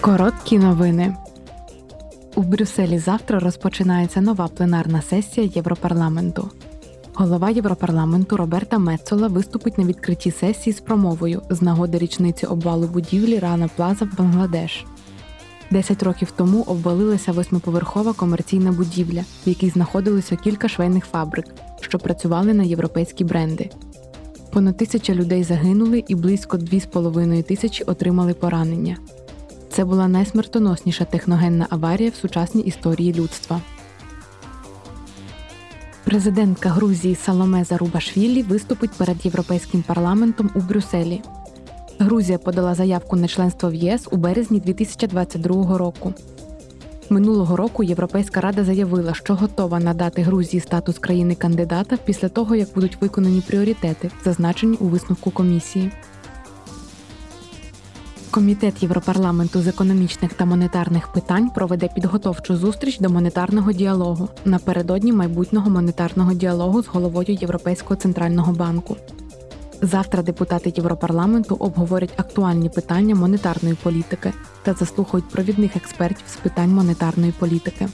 Короткі новини. У Брюсселі завтра розпочинається нова пленарна сесія Європарламенту. Голова Європарламенту Роберта Мецола виступить на відкритті сесії з промовою з нагоди річниці обвалу будівлі Рана Плаза в Бангладеш. Десять років тому обвалилася восьмиповерхова комерційна будівля, в якій знаходилося кілька швейних фабрик, що працювали на європейські бренди. Понад тисяча людей загинули і близько 2,5 тисячі отримали поранення. Це була найсмертоносніша техногенна аварія в сучасній історії людства. Президентка Грузії Саломе Зарубашвілі виступить перед Європейським парламентом у Брюсселі. Грузія подала заявку на членство в ЄС у березні 2022 року. Минулого року Європейська рада заявила, що готова надати Грузії статус країни-кандидата після того, як будуть виконані пріоритети, зазначені у висновку комісії. Комітет Європарламенту з економічних та монетарних питань проведе підготовчу зустріч до монетарного діалогу напередодні майбутнього монетарного діалогу з головою Європейського центрального банку. Завтра депутати Європарламенту обговорять актуальні питання монетарної політики та заслухають провідних експертів з питань монетарної політики.